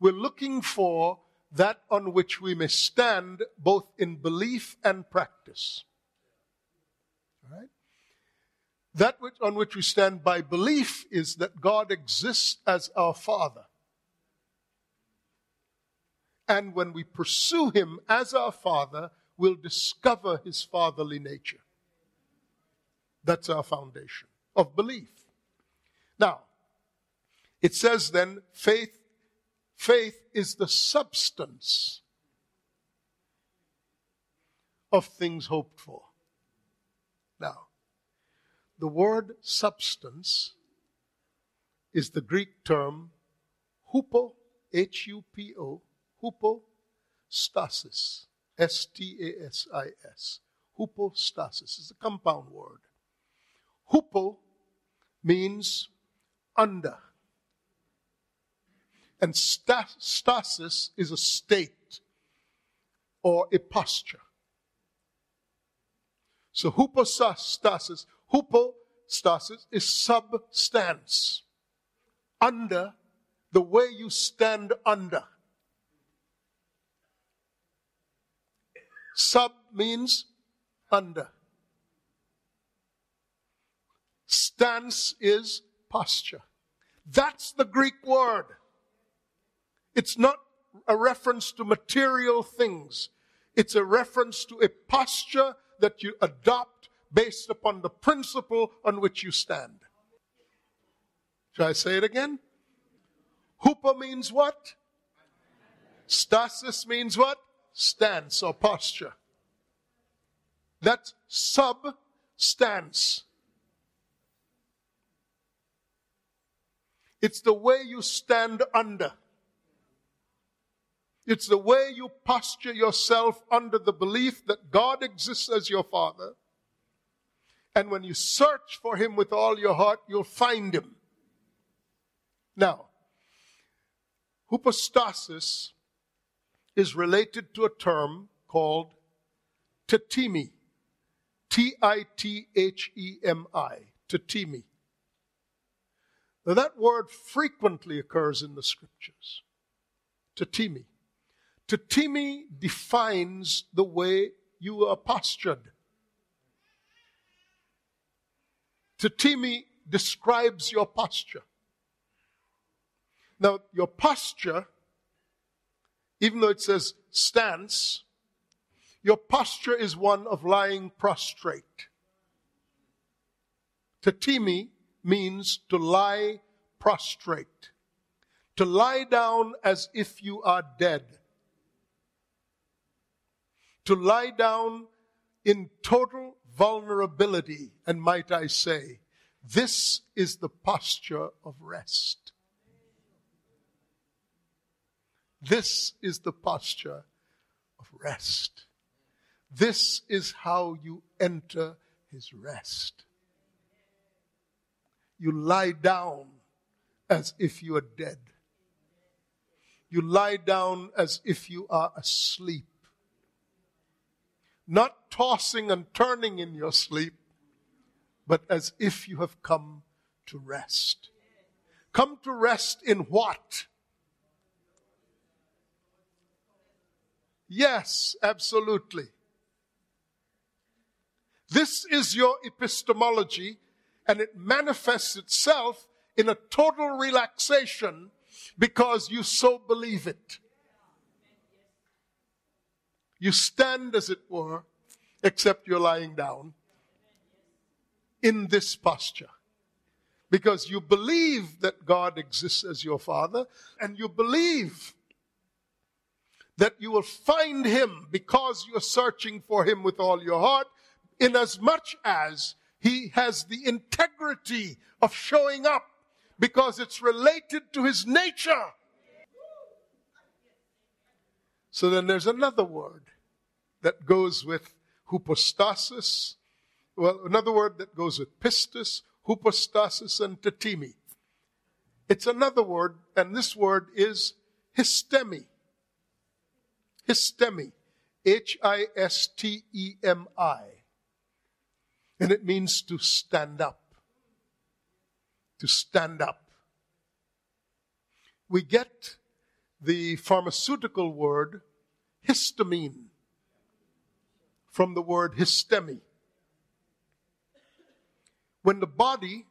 we're looking for that on which we may stand both in belief and practice. Right? That which, on which we stand by belief is that God exists as our Father. And when we pursue Him as our Father, we'll discover His fatherly nature. That's our foundation of belief. Now, it says then, faith, faith is the substance of things hoped for. Now, the word substance is the Greek term hupo, H U P O, hupostasis, S T A S I S. Hupostasis is a compound word. Hupo means under. And stasis is a state or a posture. So hupostasis, hupostasis is substance. Under, the way you stand under. Sub means under. Stance is posture. That's the Greek word. It's not a reference to material things. It's a reference to a posture that you adopt based upon the principle on which you stand. Shall I say it again? Hupo means what? Stasis means what? Stance or posture. That sub substance. It's the way you stand under. It's the way you posture yourself under the belief that God exists as your Father. And when you search for Him with all your heart, you'll find Him. Now, hypostasis is related to a term called tithemi. T I T H E M I. Tithemi. Now, that word frequently occurs in the scriptures. Tithemi. Tithemi defines the way you are postured. Tithemi describes your posture. Now, your posture, even though it says stance, your posture is one of lying prostrate. Tithemi means to lie prostrate, to lie down as if you are dead, to lie down in total vulnerability. And might I say, this is the posture of rest. This is the posture of rest. This is how you enter his rest you lie down as if you are dead. You lie down as if you are asleep. Not tossing and turning in your sleep, but as if you have come to rest. Come to rest in what? Yes, absolutely. This is your epistemology and it manifests itself in a total relaxation because you so believe it. You stand, as it were, except you're lying down in this posture. Because you believe that God exists as your Father, and you believe that you will find Him because you're searching for Him with all your heart, inasmuch as he has the integrity of showing up because it's related to his nature. So then there's another word that goes with hypostasis. Well, another word that goes with pistis, hypostasis, and tithemi. It's another word, and this word is histemi. Histemi. H I S T E M I. And it means to stand up. To stand up. We get the pharmaceutical word histamine from the word histemi. When the body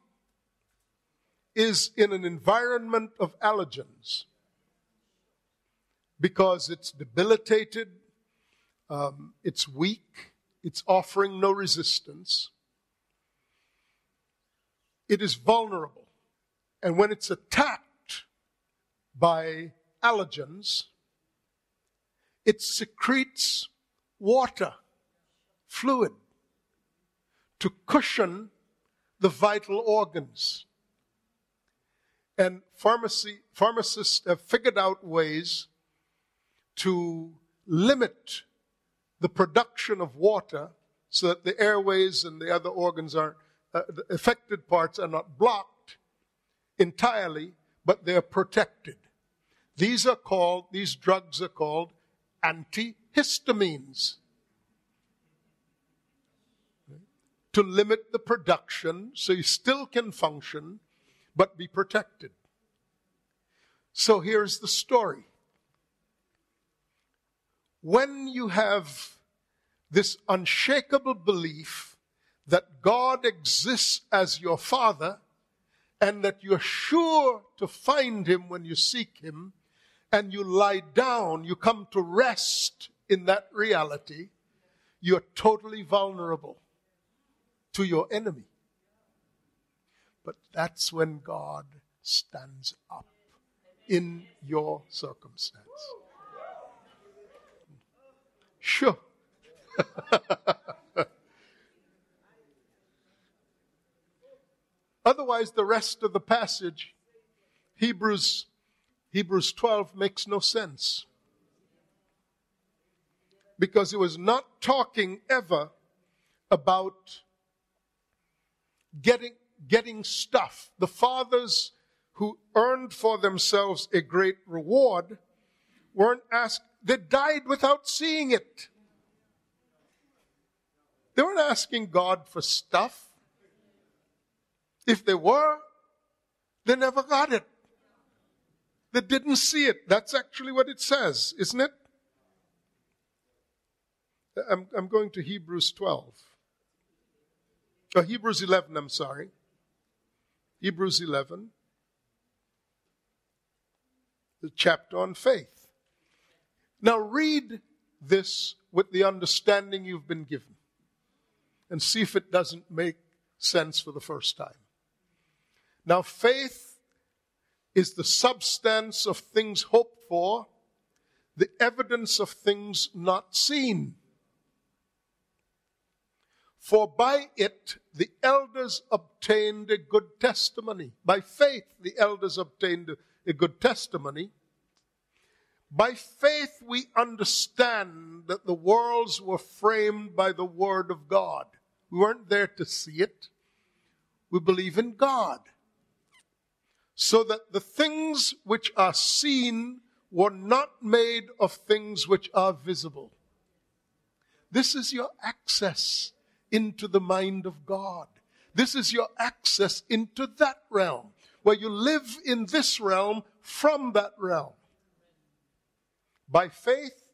is in an environment of allergens because it's debilitated, um, it's weak, it's offering no resistance, it is vulnerable. And when it's attacked by allergens, it secretes water, fluid, to cushion the vital organs. And pharmacy, pharmacists have figured out ways to limit the production of water so that the airways and the other organs are, uh, affected parts are not blocked entirely, but they're protected. These are called, these drugs are called antihistamines. To limit the production so you still can function, but be protected. So here's the story. When you have this unshakable belief that God exists as your Father and that you're sure to find Him when you seek Him, and you lie down, you come to rest in that reality, you're totally vulnerable to your enemy. But that's when God stands up in your circumstance. Sure. Otherwise, the rest of the passage, Hebrews Hebrews 12 makes no sense. Because it was not talking ever about getting, getting stuff. The fathers who earned for themselves a great reward weren't asked, they died without seeing it. They weren't asking God for stuff. If they were, they never got it They didn't see it. That's actually what it says, isn't it? I'm, I'm going to Hebrews 12. Oh, Hebrews 11, I'm sorry. Hebrews 11, the chapter on faith. Now read this with the understanding you've been given and see if it doesn't make sense for the first time. Now, faith is the substance of things hoped for, the evidence of things not seen. For by it the elders obtained a good testimony. By faith the elders obtained a good testimony. By faith we understand that the worlds were framed by the word of God. We weren't there to see it. We believe in God so that the things which are seen were not made of things which are visible. This is your access into the mind of God. This is your access into that realm, where you live in this realm from that realm. By faith,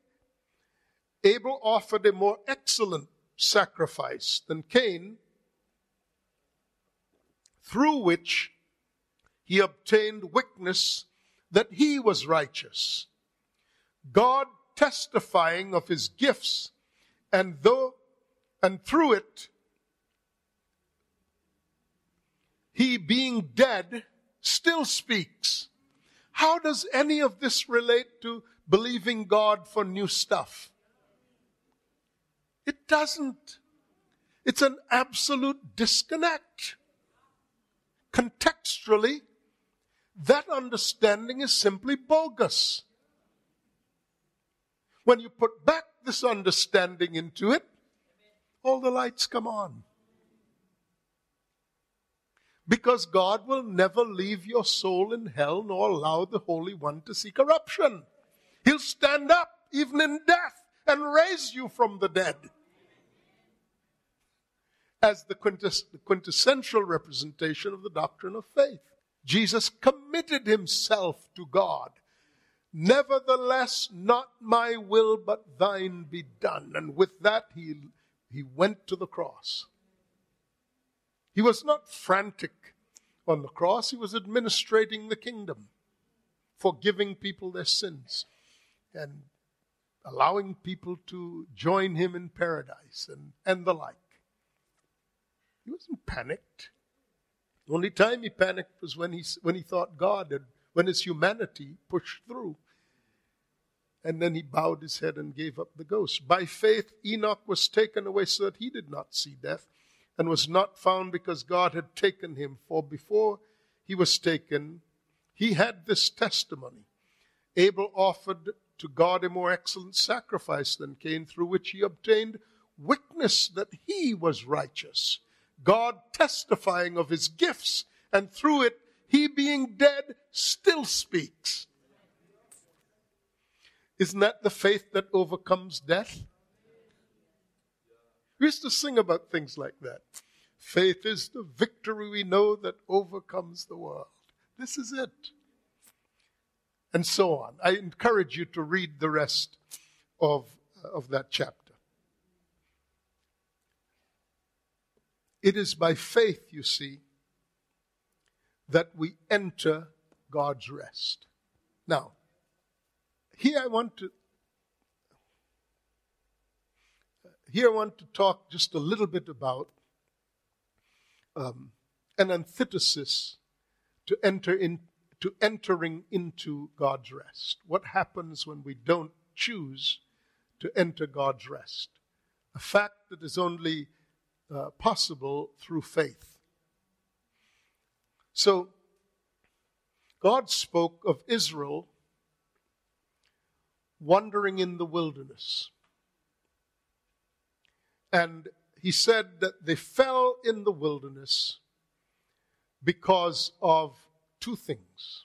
Abel offered a more excellent sacrifice than Cain, through which he obtained witness that he was righteous. God testifying of his gifts, and though and through it, he being dead still speaks. How does any of this relate to believing God for new stuff? It doesn't. It's an absolute disconnect. Contextually, that understanding is simply bogus. When you put back this understanding into it, all the lights come on. Because God will never leave your soul in hell nor allow the Holy One to see corruption. He'll stand up even in death and raise you from the dead as the quintessential representation of the doctrine of faith. Jesus committed himself to God. Nevertheless, not my will, but thine be done. And with that, he, he went to the cross. He was not frantic on the cross, he was administrating the kingdom, forgiving people their sins, and allowing people to join him in paradise and, and the like. He wasn't panicked. The only time he panicked was when he, when he thought God had, when his humanity pushed through. And then he bowed his head and gave up the ghost. By faith, Enoch was taken away so that he did not see death and was not found because God had taken him. For before he was taken, he had this testimony Abel offered to God a more excellent sacrifice than Cain, through which he obtained witness that he was righteous God testifying of his gifts, and through it, he being dead still speaks. Isn't that the faith that overcomes death? We used to sing about things like that. Faith is the victory we know that overcomes the world. This is it. And so on. I encourage you to read the rest of, of that chapter. It is by faith, you see, that we enter God's rest. Now, here I want to here I want to talk just a little bit about um, an antithesis to enter in to entering into God's rest. What happens when we don't choose to enter God's rest? A fact that is only uh, possible through faith. So, God spoke of Israel wandering in the wilderness. And he said that they fell in the wilderness because of two things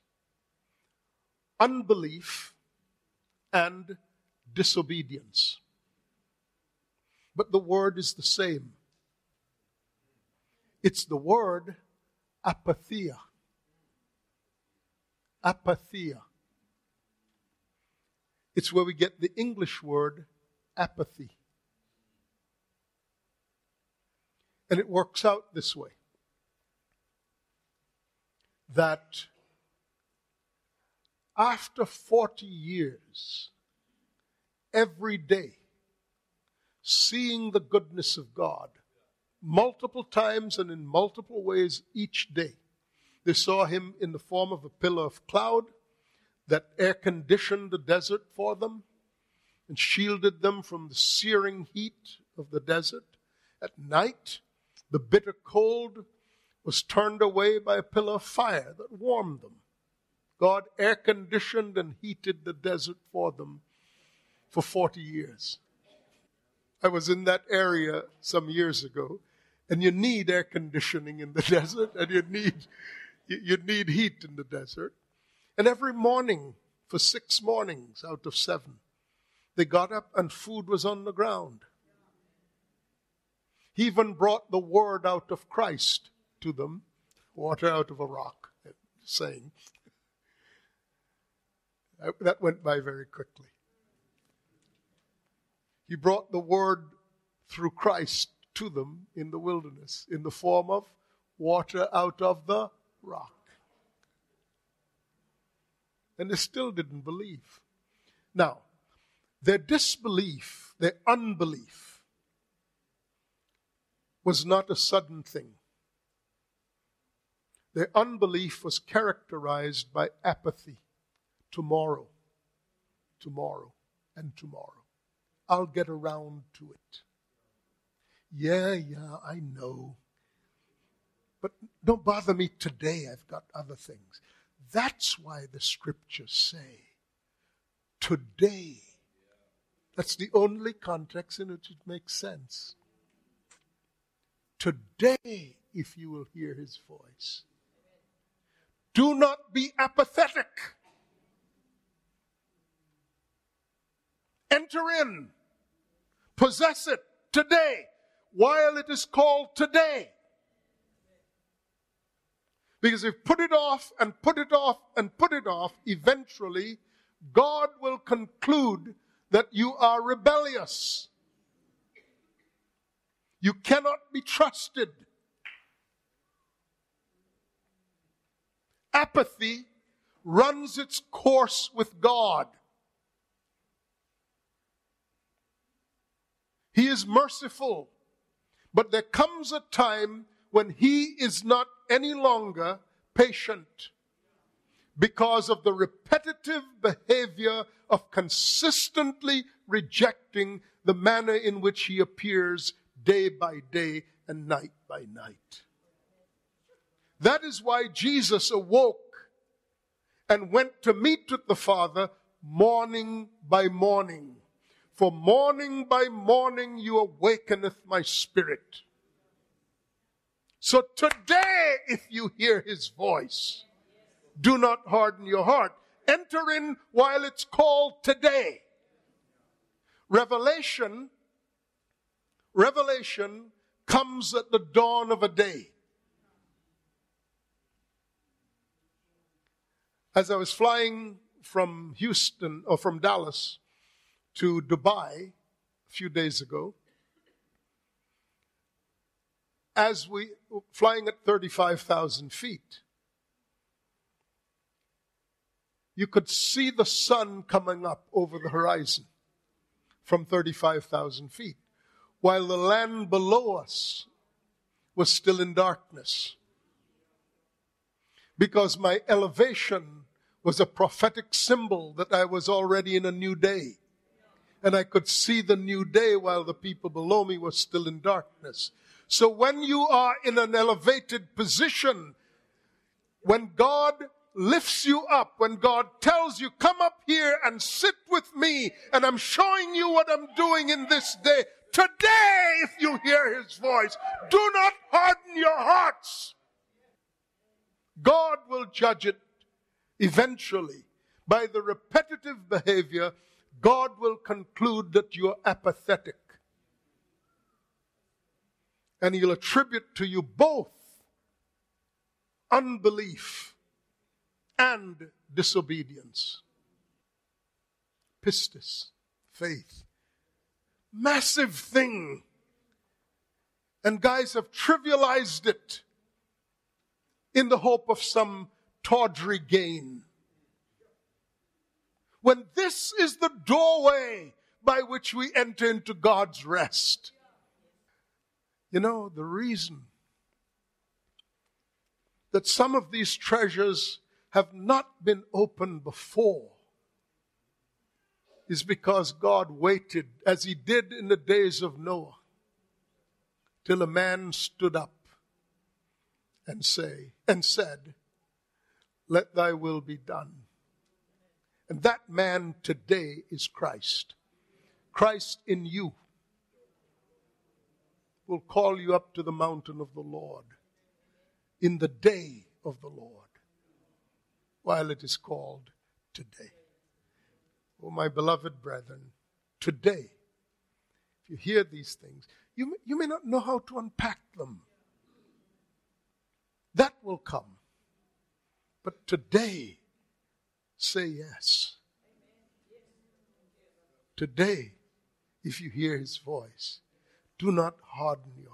unbelief and disobedience. But the word is the same. It's the word apatheia. Apatheia. It's where we get the English word apathy. And it works out this way that after 40 years, every day, seeing the goodness of God, multiple times and in multiple ways each day. They saw him in the form of a pillar of cloud that air conditioned the desert for them and shielded them from the searing heat of the desert. At night, the bitter cold was turned away by a pillar of fire that warmed them. God air conditioned and heated the desert for them for 40 years. I was in that area some years ago and you need air conditioning in the desert, and you need, you need heat in the desert. And every morning, for six mornings out of seven, they got up and food was on the ground. He even brought the word out of Christ to them, water out of a rock, saying. That went by very quickly. He brought the word through Christ to them in the wilderness in the form of water out of the rock. And they still didn't believe. Now, their disbelief, their unbelief, was not a sudden thing. Their unbelief was characterized by apathy. Tomorrow, tomorrow, and tomorrow. I'll get around to it. Yeah, yeah, I know. But don't bother me today. I've got other things. That's why the scriptures say, today. That's the only context in which it makes sense. today if you will hear his voice. Do not be apathetic. Enter in, possess it today while it is called today. Because if put it off and put it off and put it off, eventually God will conclude that you are rebellious. You cannot be trusted. Apathy runs its course with God. He is merciful, but there comes a time when He is not any longer patient because of the repetitive behavior of consistently rejecting the manner in which he appears day by day and night by night. That is why Jesus awoke and went to meet with the Father morning by morning. For morning by morning you awakeneth my spirit. So today, if you hear his voice, do not harden your heart. Enter in while it's called today. Revelation, revelation comes at the dawn of a day. As I was flying from Houston or from Dallas to Dubai a few days ago, as we flying at 35,000 feet, you could see the sun coming up over the horizon from 35,000 feet, while the land below us was still in darkness. Because my elevation was a prophetic symbol that I was already in a new day. And I could see the new day while the people below me were still in darkness. So when you are in an elevated position, when God lifts you up, when God tells you, come up here and sit with me, and I'm showing you what I'm doing in this day. Today, if you hear his voice, do not harden your hearts. God will judge it eventually. By the repetitive behavior, God will conclude that you're apathetic. And he'll attribute to you both unbelief and disobedience. Pistis, faith. Massive thing. And guys have trivialized it in the hope of some tawdry gain. When this is the doorway by which we enter into God's rest. You know, the reason that some of these treasures have not been opened before is because God waited, as he did in the days of Noah, till a man stood up and say and said, Let thy will be done. And that man today is Christ. Christ in you will call you up to the mountain of the Lord in the day of the Lord while it is called today. Oh, my beloved brethren, today, if you hear these things, you may, you may not know how to unpack them. That will come. But today, say yes. Today, if you hear his voice, do not harden your